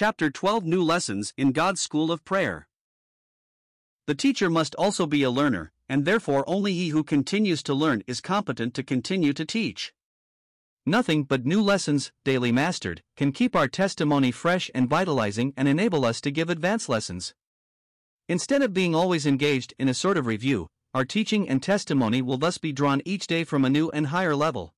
Chapter 12 New Lessons in God's School of Prayer. The teacher must also be a learner, and therefore only he who continues to learn is competent to continue to teach. Nothing but new lessons, daily mastered, can keep our testimony fresh and vitalizing and enable us to give advanced lessons. Instead of being always engaged in a sort of review, our teaching and testimony will thus be drawn each day from a new and higher level.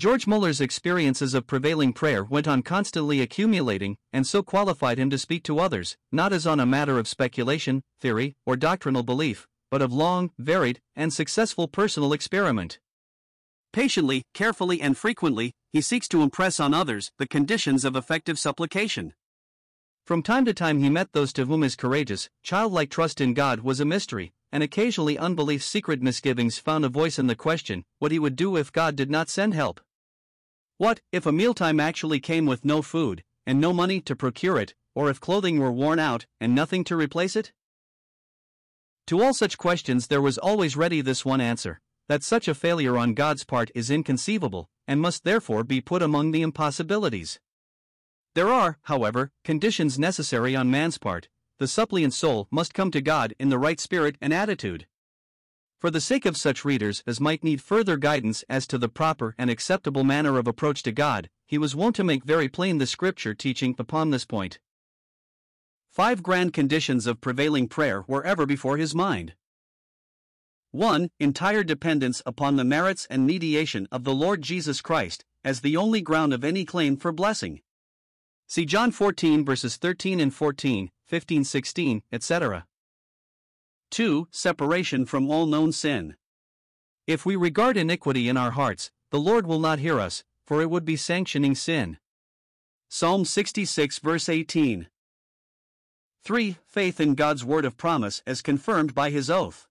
George Muller's experiences of prevailing prayer went on constantly accumulating, and so qualified him to speak to others, not as on a matter of speculation, theory, or doctrinal belief, but of long, varied, and successful personal experiment. Patiently, carefully, and frequently, he seeks to impress on others the conditions of effective supplication. From time to time, he met those to whom his courageous, childlike trust in God was a mystery, and occasionally unbelief's secret misgivings found a voice in the question what he would do if God did not send help. What, if a mealtime actually came with no food, and no money to procure it, or if clothing were worn out, and nothing to replace it? To all such questions, there was always ready this one answer that such a failure on God's part is inconceivable, and must therefore be put among the impossibilities. There are, however, conditions necessary on man's part. The suppliant soul must come to God in the right spirit and attitude. For the sake of such readers as might need further guidance as to the proper and acceptable manner of approach to God, he was wont to make very plain the scripture teaching upon this point. Five grand conditions of prevailing prayer were ever before his mind. 1. Entire dependence upon the merits and mediation of the Lord Jesus Christ, as the only ground of any claim for blessing. See John 14 verses 13 and 14, 15 16, etc. 2. Separation from all known sin. If we regard iniquity in our hearts, the Lord will not hear us, for it would be sanctioning sin. Psalm 66 verse 18. 3. Faith in God's word of promise as confirmed by his oath.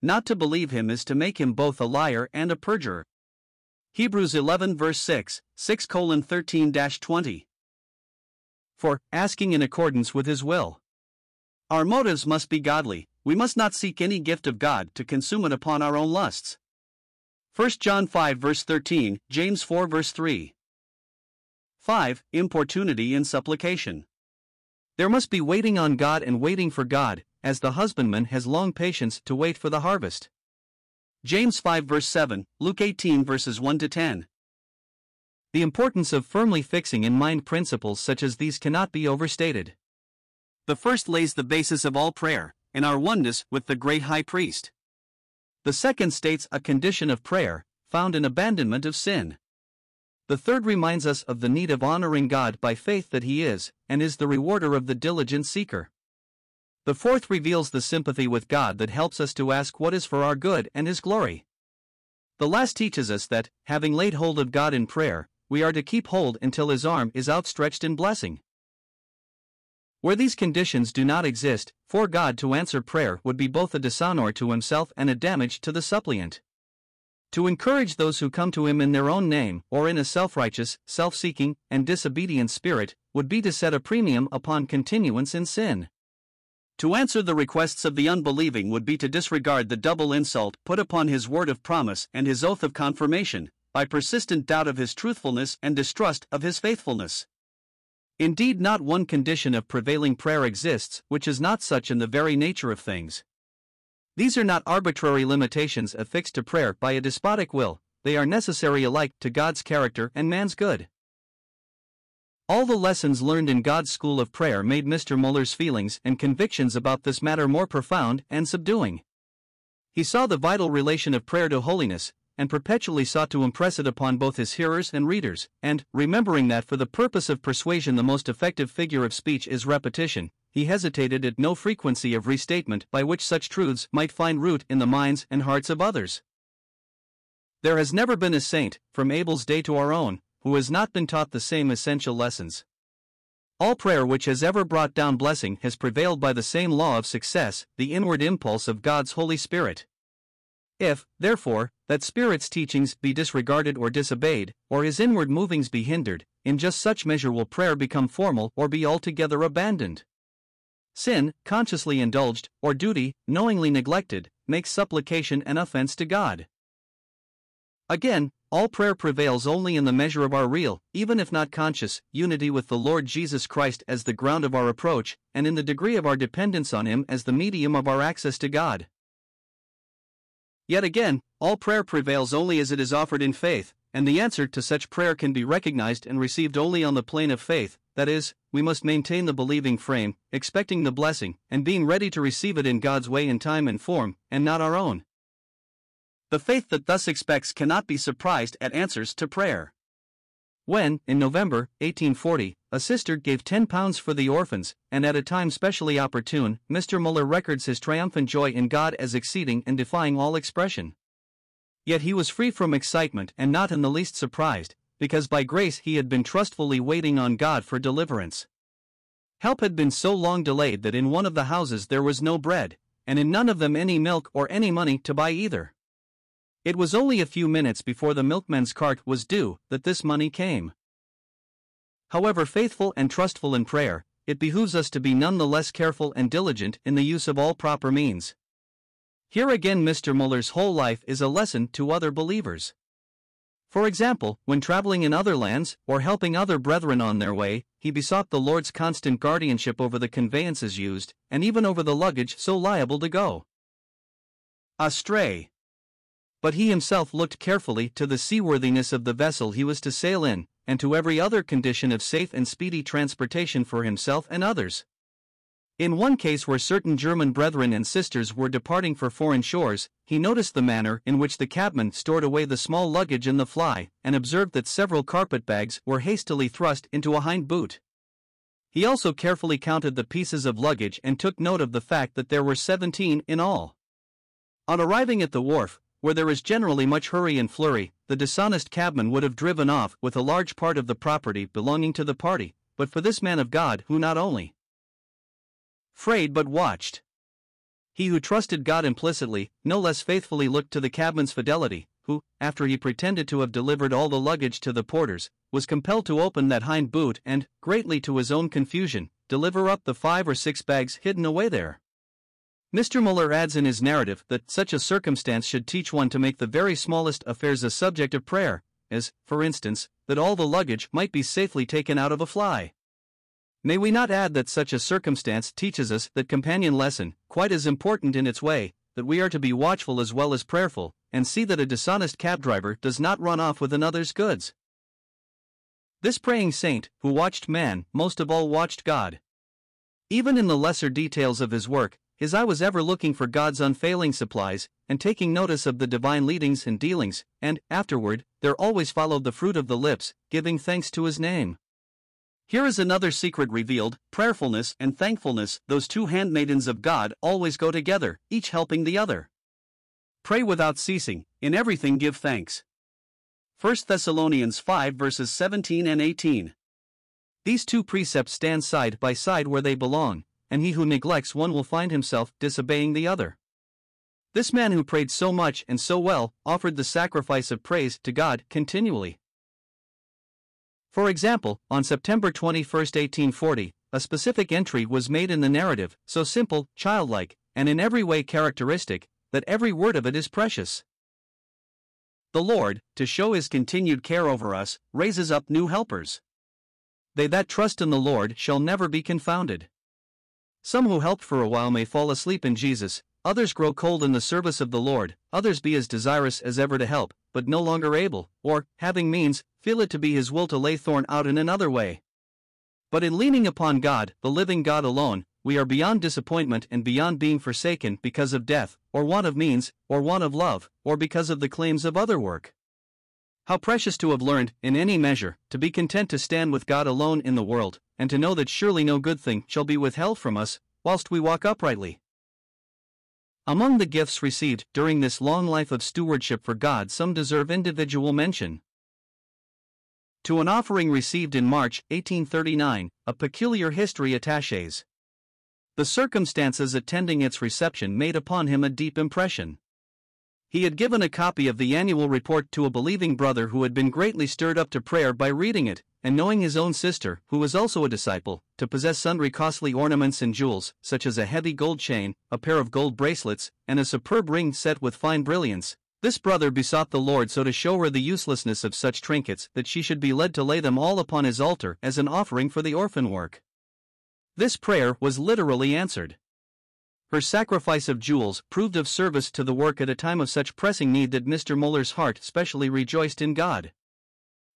Not to believe him is to make him both a liar and a perjurer. Hebrews 11 verse 6, 6 colon 13 20. Four, asking in accordance with his will. Our motives must be godly, we must not seek any gift of God to consume it upon our own lusts. 1 John 5 verse 13, James 4 verse 3. 5. Importunity in supplication. There must be waiting on God and waiting for God, as the husbandman has long patience to wait for the harvest. James 5 verse 7, Luke 18 verses 1 to 10. The importance of firmly fixing in mind principles such as these cannot be overstated. The first lays the basis of all prayer, in our oneness with the great high priest. The second states a condition of prayer, found in abandonment of sin. The third reminds us of the need of honoring God by faith that He is, and is the rewarder of the diligent seeker. The fourth reveals the sympathy with God that helps us to ask what is for our good and His glory. The last teaches us that, having laid hold of God in prayer, we are to keep hold until His arm is outstretched in blessing. Where these conditions do not exist, for God to answer prayer would be both a dishonor to Himself and a damage to the suppliant. To encourage those who come to Him in their own name, or in a self righteous, self seeking, and disobedient spirit, would be to set a premium upon continuance in sin. To answer the requests of the unbelieving would be to disregard the double insult put upon his word of promise and his oath of confirmation, by persistent doubt of his truthfulness and distrust of his faithfulness. Indeed, not one condition of prevailing prayer exists which is not such in the very nature of things. These are not arbitrary limitations affixed to prayer by a despotic will, they are necessary alike to God's character and man's good. All the lessons learned in God's school of prayer made Mr. Muller's feelings and convictions about this matter more profound and subduing. He saw the vital relation of prayer to holiness, and perpetually sought to impress it upon both his hearers and readers, and, remembering that for the purpose of persuasion the most effective figure of speech is repetition, he hesitated at no frequency of restatement by which such truths might find root in the minds and hearts of others. There has never been a saint, from Abel's day to our own, who has not been taught the same essential lessons. All prayer which has ever brought down blessing has prevailed by the same law of success, the inward impulse of God's Holy Spirit. If, therefore, that Spirit's teachings be disregarded or disobeyed, or his inward movings be hindered, in just such measure will prayer become formal or be altogether abandoned. Sin, consciously indulged, or duty, knowingly neglected, makes supplication an offense to God. Again, all prayer prevails only in the measure of our real, even if not conscious, unity with the Lord Jesus Christ as the ground of our approach, and in the degree of our dependence on Him as the medium of our access to God. Yet again, all prayer prevails only as it is offered in faith, and the answer to such prayer can be recognized and received only on the plane of faith, that is, we must maintain the believing frame, expecting the blessing, and being ready to receive it in God's way and time and form, and not our own. The faith that thus expects cannot be surprised at answers to prayer. When, in November 1840, a sister gave £10 for the orphans, and at a time specially opportune, Mr. Muller records his triumphant joy in God as exceeding and defying all expression. Yet he was free from excitement and not in the least surprised, because by grace he had been trustfully waiting on God for deliverance. Help had been so long delayed that in one of the houses there was no bread, and in none of them any milk or any money to buy either. It was only a few minutes before the milkman's cart was due that this money came. However faithful and trustful in prayer, it behooves us to be none the less careful and diligent in the use of all proper means. Here again, Mr. Muller's whole life is a lesson to other believers. For example, when traveling in other lands, or helping other brethren on their way, he besought the Lord's constant guardianship over the conveyances used, and even over the luggage so liable to go astray but he himself looked carefully to the seaworthiness of the vessel he was to sail in, and to every other condition of safe and speedy transportation for himself and others. In one case where certain German brethren and sisters were departing for foreign shores, he noticed the manner in which the cabman stored away the small luggage in the fly, and observed that several carpet bags were hastily thrust into a hind boot. He also carefully counted the pieces of luggage and took note of the fact that there were seventeen in all. On arriving at the wharf, where there is generally much hurry and flurry, the dishonest cabman would have driven off with a large part of the property belonging to the party, but for this man of God who not only frayed but watched. He who trusted God implicitly, no less faithfully looked to the cabman's fidelity, who, after he pretended to have delivered all the luggage to the porters, was compelled to open that hind boot and, greatly to his own confusion, deliver up the five or six bags hidden away there. Mr. Muller adds in his narrative that such a circumstance should teach one to make the very smallest affairs a subject of prayer, as, for instance, that all the luggage might be safely taken out of a fly. May we not add that such a circumstance teaches us that companion lesson, quite as important in its way, that we are to be watchful as well as prayerful, and see that a dishonest cab driver does not run off with another's goods. This praying saint, who watched man, most of all watched God. Even in the lesser details of his work, his eye was ever looking for God's unfailing supplies, and taking notice of the divine leadings and dealings, and, afterward, there always followed the fruit of the lips, giving thanks to his name. Here is another secret revealed prayerfulness and thankfulness, those two handmaidens of God, always go together, each helping the other. Pray without ceasing, in everything give thanks. 1 Thessalonians 5 verses 17 and 18. These two precepts stand side by side where they belong, and he who neglects one will find himself disobeying the other. This man who prayed so much and so well offered the sacrifice of praise to God continually. For example, on September 21, 1840, a specific entry was made in the narrative, so simple, childlike, and in every way characteristic, that every word of it is precious. The Lord, to show his continued care over us, raises up new helpers. They that trust in the Lord shall never be confounded. Some who helped for a while may fall asleep in Jesus, others grow cold in the service of the Lord, others be as desirous as ever to help, but no longer able, or, having means, feel it to be His will to lay thorn out in another way. But in leaning upon God, the living God alone, we are beyond disappointment and beyond being forsaken because of death, or want of means, or want of love, or because of the claims of other work. How precious to have learned, in any measure, to be content to stand with God alone in the world, and to know that surely no good thing shall be withheld from us, whilst we walk uprightly. Among the gifts received during this long life of stewardship for God, some deserve individual mention. To an offering received in March 1839, a peculiar history attaches. The circumstances attending its reception made upon him a deep impression. He had given a copy of the annual report to a believing brother who had been greatly stirred up to prayer by reading it, and knowing his own sister, who was also a disciple, to possess sundry costly ornaments and jewels, such as a heavy gold chain, a pair of gold bracelets, and a superb ring set with fine brilliants, This brother besought the Lord so to show her the uselessness of such trinkets that she should be led to lay them all upon his altar as an offering for the orphan work. This prayer was literally answered. Her sacrifice of jewels proved of service to the work at a time of such pressing need that Mr. Muller's heart specially rejoiced in God.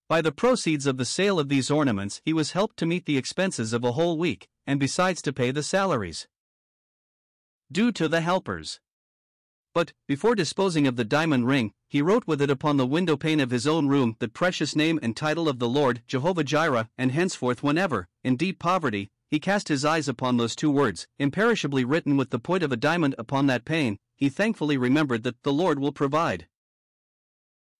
By the proceeds of the sale of these ornaments, he was helped to meet the expenses of a whole week, and besides to pay the salaries due to the helpers. But, before disposing of the diamond ring, he wrote with it upon the window pane of his own room the precious name and title of the Lord, Jehovah Jireh, and henceforth, whenever, in deep poverty, he cast his eyes upon those two words, imperishably written with the point of a diamond upon that pane, he thankfully remembered that the Lord will provide.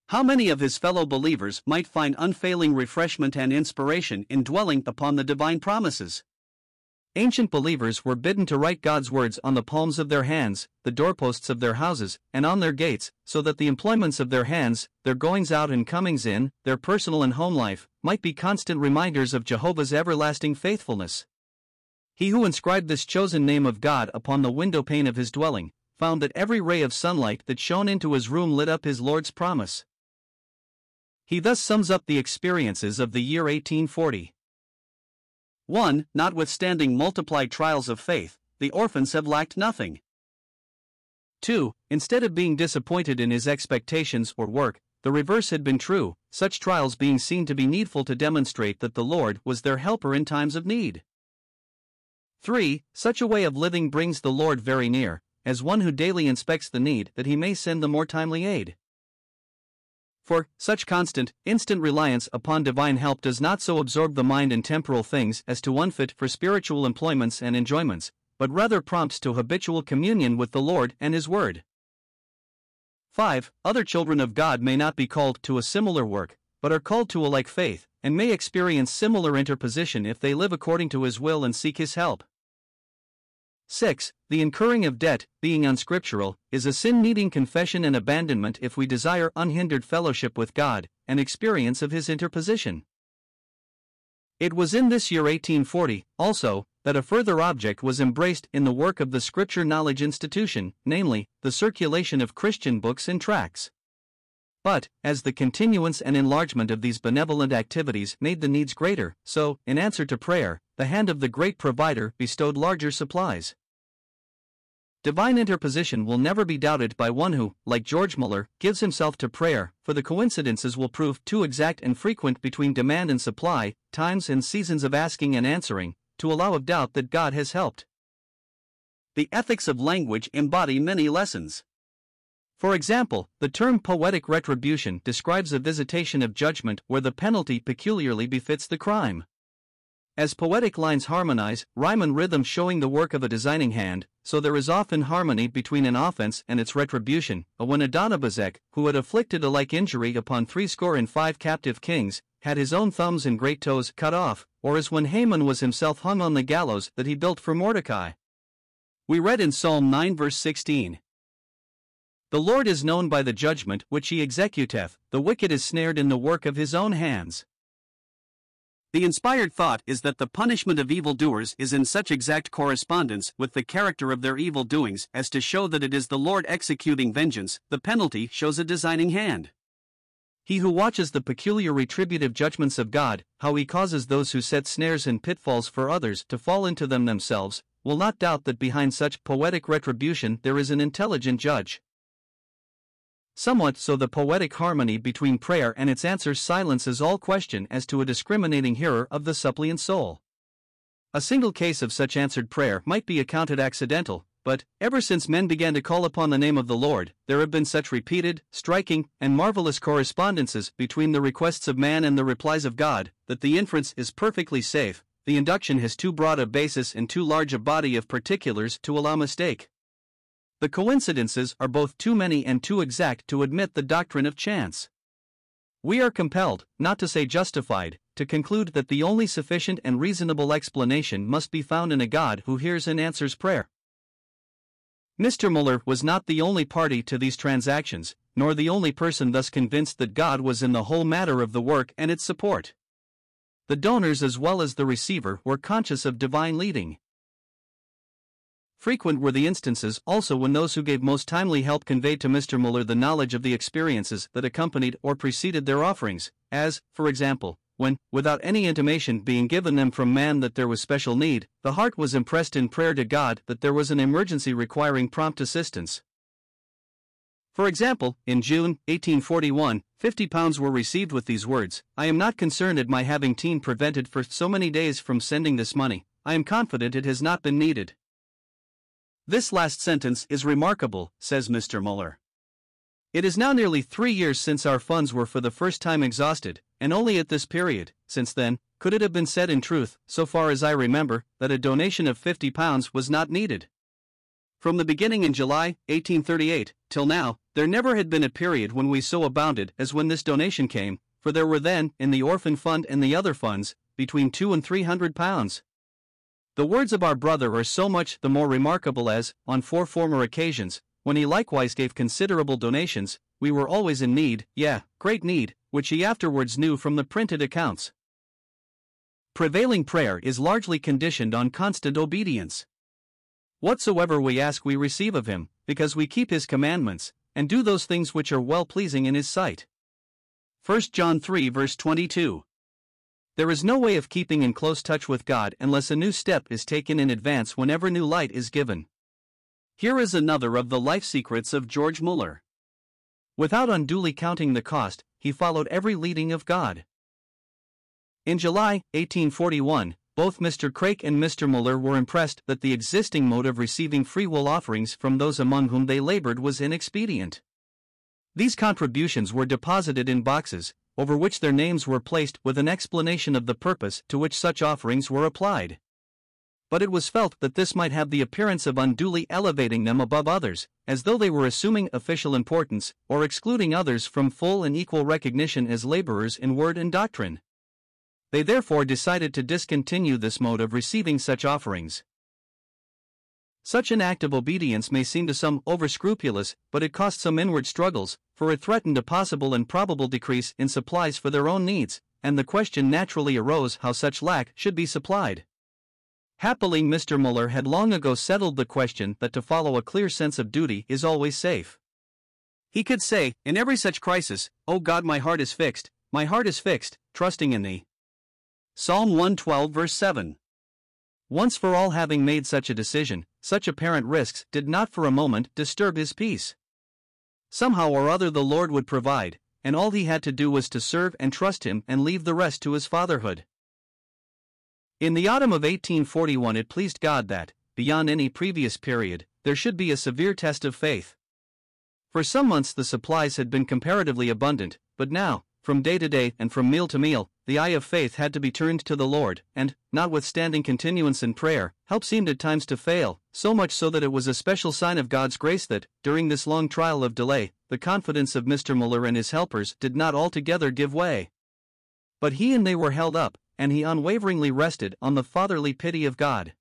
How many of his fellow believers might find unfailing refreshment and inspiration in dwelling upon the divine promises? Ancient believers were bidden to write God's words on the palms of their hands, the doorposts of their houses, and on their gates, so that the employments of their hands, their goings out and comings in, their personal and home life, might be constant reminders of Jehovah's everlasting faithfulness. He who inscribed this chosen name of God upon the window pane of his dwelling, found that every ray of sunlight that shone into his room lit up his Lord's promise. He thus sums up the experiences of the year 1840. 1. Notwithstanding multiplied trials of faith, the orphans have lacked nothing. 2. Instead of being disappointed in his expectations or work, the reverse had been true, such trials being seen to be needful to demonstrate that the Lord was their helper in times of need. 3. Such a way of living brings the Lord very near, as one who daily inspects the need that he may send the more timely aid. Four, such constant, instant reliance upon divine help does not so absorb the mind in temporal things as to unfit for spiritual employments and enjoyments, but rather prompts to habitual communion with the Lord and His Word. 5. Other children of God may not be called to a similar work, but are called to a like faith, and may experience similar interposition if they live according to His will and seek His help. 6. The incurring of debt, being unscriptural, is a sin needing confession and abandonment if we desire unhindered fellowship with God and experience of His interposition. It was in this year 1840, also, that a further object was embraced in the work of the Scripture Knowledge Institution, namely, the circulation of Christian books and tracts. But, as the continuance and enlargement of these benevolent activities made the needs greater, so, in answer to prayer, the hand of the great provider bestowed larger supplies. Divine interposition will never be doubted by one who, like George Muller, gives himself to prayer, for the coincidences will prove too exact and frequent between demand and supply, times and seasons of asking and answering, to allow of doubt that God has helped. The ethics of language embody many lessons. For example, the term poetic retribution describes a visitation of judgment where the penalty peculiarly befits the crime. As poetic lines harmonize, rhyme and rhythm showing the work of a designing hand, so there is often harmony between an offense and its retribution. When Adonibezek, who had afflicted a like injury upon threescore and five captive kings, had his own thumbs and great toes cut off, or as when Haman was himself hung on the gallows that he built for Mordecai. We read in Psalm 9 verse 16. The Lord is known by the judgment which he executeth, the wicked is snared in the work of his own hands. The inspired thought is that the punishment of evildoers is in such exact correspondence with the character of their evil doings as to show that it is the Lord executing vengeance, the penalty shows a designing hand. He who watches the peculiar retributive judgments of God, how he causes those who set snares and pitfalls for others to fall into them themselves, will not doubt that behind such poetic retribution there is an intelligent judge. Somewhat so the poetic harmony between prayer and its answers silences all question as to a discriminating hearer of the suppliant soul. A single case of such answered prayer might be accounted accidental, but, ever since men began to call upon the name of the Lord, there have been such repeated, striking, and marvelous correspondences between the requests of man and the replies of God, that the inference is perfectly safe, the induction has too broad a basis and too large a body of particulars to allow mistake. The coincidences are both too many and too exact to admit the doctrine of chance. We are compelled, not to say justified, to conclude that the only sufficient and reasonable explanation must be found in a God who hears and answers prayer. Mr. Muller was not the only party to these transactions, nor the only person thus convinced that God was in the whole matter of the work and its support. The donors as well as the receiver were conscious of divine leading. Frequent were the instances also when those who gave most timely help conveyed to Mr. Muller the knowledge of the experiences that accompanied or preceded their offerings, as, for example, when, without any intimation being given them from man that there was special need, the heart was impressed in prayer to God that there was an emergency requiring prompt assistance. For example, in June 1841, 50 pounds were received with these words I am not concerned at my having been prevented for so many days from sending this money, I am confident it has not been needed. This last sentence is remarkable, says Mr. Muller. It is now nearly three years since our funds were for the first time exhausted, and only at this period, since then, could it have been said in truth, so far as I remember, that a donation of £50 was not needed. From the beginning in July, 1838, till now, there never had been a period when we so abounded as when this donation came, for there were then, in the Orphan Fund and the other funds, between two and three hundred pounds. The words of our brother are so much the more remarkable as, on four former occasions, when he likewise gave considerable donations, we were always in need, yeah, great need, which he afterwards knew from the printed accounts. Prevailing prayer is largely conditioned on constant obedience. Whatsoever we ask, we receive of him, because we keep his commandments, and do those things which are well pleasing in his sight. 1 John 3 verse 22. There is no way of keeping in close touch with God unless a new step is taken in advance whenever new light is given. Here is another of the life secrets of George Muller. Without unduly counting the cost, he followed every leading of God. In July 1841, both Mr. Craik and Mr. Muller were impressed that the existing mode of receiving free will offerings from those among whom they labored was inexpedient. These contributions were deposited in boxes, over which their names were placed with an explanation of the purpose to which such offerings were applied. But it was felt that this might have the appearance of unduly elevating them above others, as though they were assuming official importance or excluding others from full and equal recognition as laborers in word and doctrine. They therefore decided to discontinue this mode of receiving such offerings. Such an act of obedience may seem to some overscrupulous, but it cost some inward struggles, for it threatened a possible and probable decrease in supplies for their own needs, and the question naturally arose how such lack should be supplied. Happily, Mr. Muller had long ago settled the question that to follow a clear sense of duty is always safe. He could say, in every such crisis, O God, my heart is fixed, my heart is fixed, trusting in thee. Psalm 112, verse 7. Once for all having made such a decision, such apparent risks did not for a moment disturb his peace. Somehow or other the Lord would provide, and all he had to do was to serve and trust him and leave the rest to his fatherhood. In the autumn of 1841, it pleased God that, beyond any previous period, there should be a severe test of faith. For some months the supplies had been comparatively abundant, but now, from day to day and from meal to meal, the eye of faith had to be turned to the Lord, and, notwithstanding continuance in prayer, help seemed at times to fail, so much so that it was a special sign of God's grace that, during this long trial of delay, the confidence of Mr. Muller and his helpers did not altogether give way. But he and they were held up, and he unwaveringly rested on the fatherly pity of God.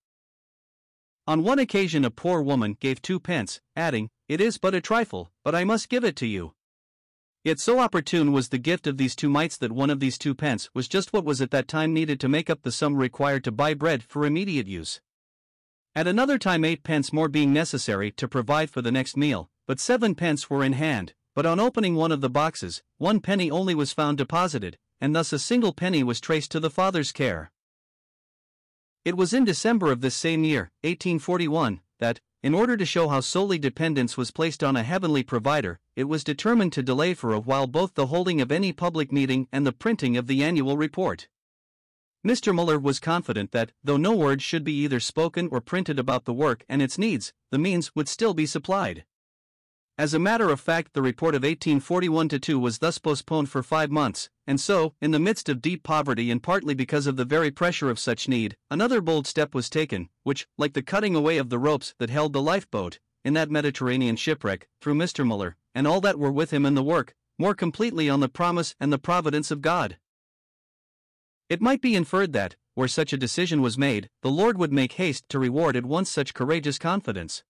On one occasion, a poor woman gave two pence, adding, It is but a trifle, but I must give it to you. Yet so opportune was the gift of these two mites that one of these two pence was just what was at that time needed to make up the sum required to buy bread for immediate use. At another time, eight pence more being necessary to provide for the next meal, but seven pence were in hand. But on opening one of the boxes, one penny only was found deposited, and thus a single penny was traced to the father's care. It was in December of this same year, 1841, that, in order to show how solely dependence was placed on a heavenly provider, it was determined to delay for a while both the holding of any public meeting and the printing of the annual report. Mr. Muller was confident that, though no word should be either spoken or printed about the work and its needs, the means would still be supplied. As a matter of fact, the report of 1841 2 was thus postponed for five months, and so, in the midst of deep poverty and partly because of the very pressure of such need, another bold step was taken, which, like the cutting away of the ropes that held the lifeboat, in that Mediterranean shipwreck, threw Mr. Muller, and all that were with him in the work, more completely on the promise and the providence of God. It might be inferred that, where such a decision was made, the Lord would make haste to reward at once such courageous confidence.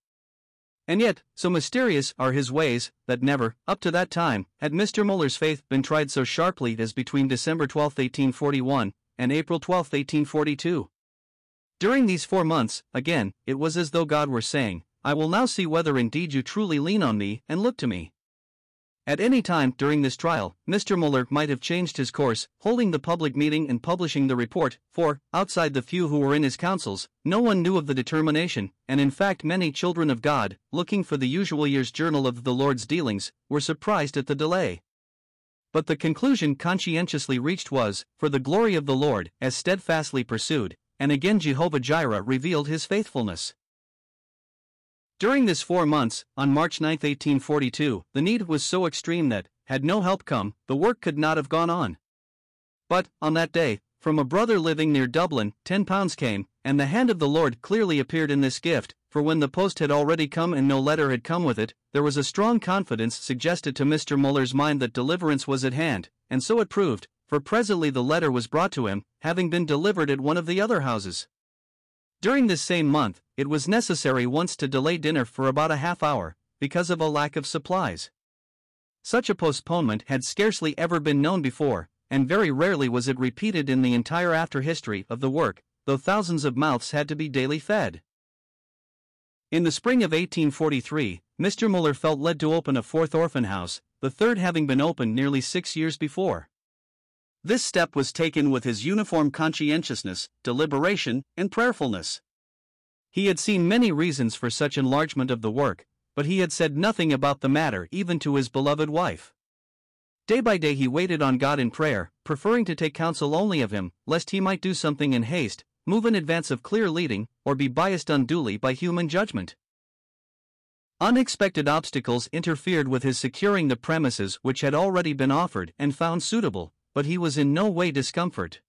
And yet, so mysterious are his ways, that never, up to that time, had Mr. Muller's faith been tried so sharply as between December 12, 1841, and April 12, 1842. During these four months, again, it was as though God were saying, I will now see whether indeed you truly lean on me and look to me. At any time during this trial, Mr. Muller might have changed his course, holding the public meeting and publishing the report, for, outside the few who were in his councils, no one knew of the determination, and in fact, many children of God, looking for the usual year's journal of the Lord's dealings, were surprised at the delay. But the conclusion conscientiously reached was, for the glory of the Lord, as steadfastly pursued, and again Jehovah Jireh revealed his faithfulness. During this four months, on March 9, 1842, the need was so extreme that, had no help come, the work could not have gone on. But, on that day, from a brother living near Dublin, ten pounds came, and the hand of the Lord clearly appeared in this gift, for when the post had already come and no letter had come with it, there was a strong confidence suggested to Mr. Muller's mind that deliverance was at hand, and so it proved, for presently the letter was brought to him, having been delivered at one of the other houses. During this same month, it was necessary once to delay dinner for about a half hour, because of a lack of supplies. Such a postponement had scarcely ever been known before, and very rarely was it repeated in the entire after history of the work, though thousands of mouths had to be daily fed. In the spring of 1843, Mr. Muller felt led to open a fourth orphan house, the third having been opened nearly six years before. This step was taken with his uniform conscientiousness, deliberation, and prayerfulness. He had seen many reasons for such enlargement of the work, but he had said nothing about the matter even to his beloved wife. Day by day he waited on God in prayer, preferring to take counsel only of him, lest he might do something in haste, move in advance of clear leading, or be biased unduly by human judgment. Unexpected obstacles interfered with his securing the premises which had already been offered and found suitable, but he was in no way discomfort.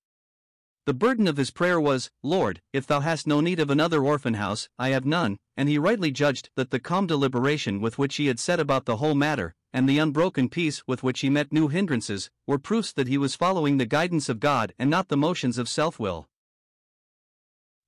The burden of his prayer was, Lord, if thou hast no need of another orphan house, I have none, and he rightly judged that the calm deliberation with which he had set about the whole matter, and the unbroken peace with which he met new hindrances, were proofs that he was following the guidance of God and not the motions of self will.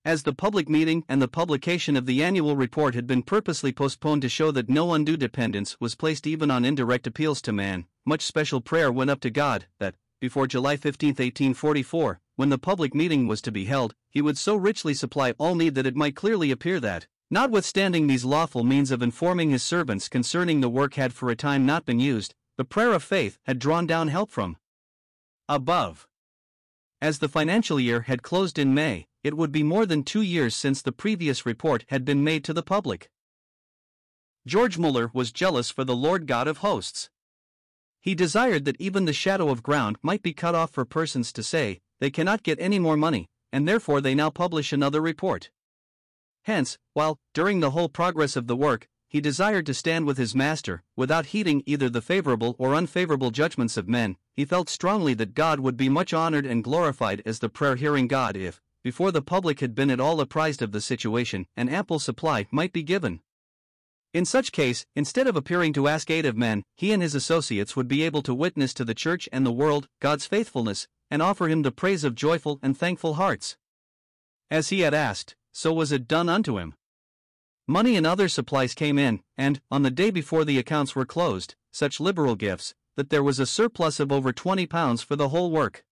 As the public meeting and the publication of the annual report had been purposely postponed to show that no undue dependence was placed even on indirect appeals to man, much special prayer went up to God that, before July 15, 1844, when the public meeting was to be held, he would so richly supply all need that it might clearly appear that, notwithstanding these lawful means of informing his servants concerning the work had for a time not been used, the prayer of faith had drawn down help from above. As the financial year had closed in May, it would be more than two years since the previous report had been made to the public. George Muller was jealous for the Lord God of hosts. He desired that even the shadow of ground might be cut off for persons to say, they cannot get any more money, and therefore they now publish another report. Hence, while, during the whole progress of the work, he desired to stand with his master, without heeding either the favorable or unfavorable judgments of men, he felt strongly that God would be much honored and glorified as the prayer hearing God if, before the public had been at all apprised of the situation, an ample supply might be given. In such case, instead of appearing to ask aid of men, he and his associates would be able to witness to the church and the world God's faithfulness, and offer him the praise of joyful and thankful hearts. As he had asked, so was it done unto him. Money and other supplies came in, and, on the day before the accounts were closed, such liberal gifts, that there was a surplus of over twenty pounds for the whole work.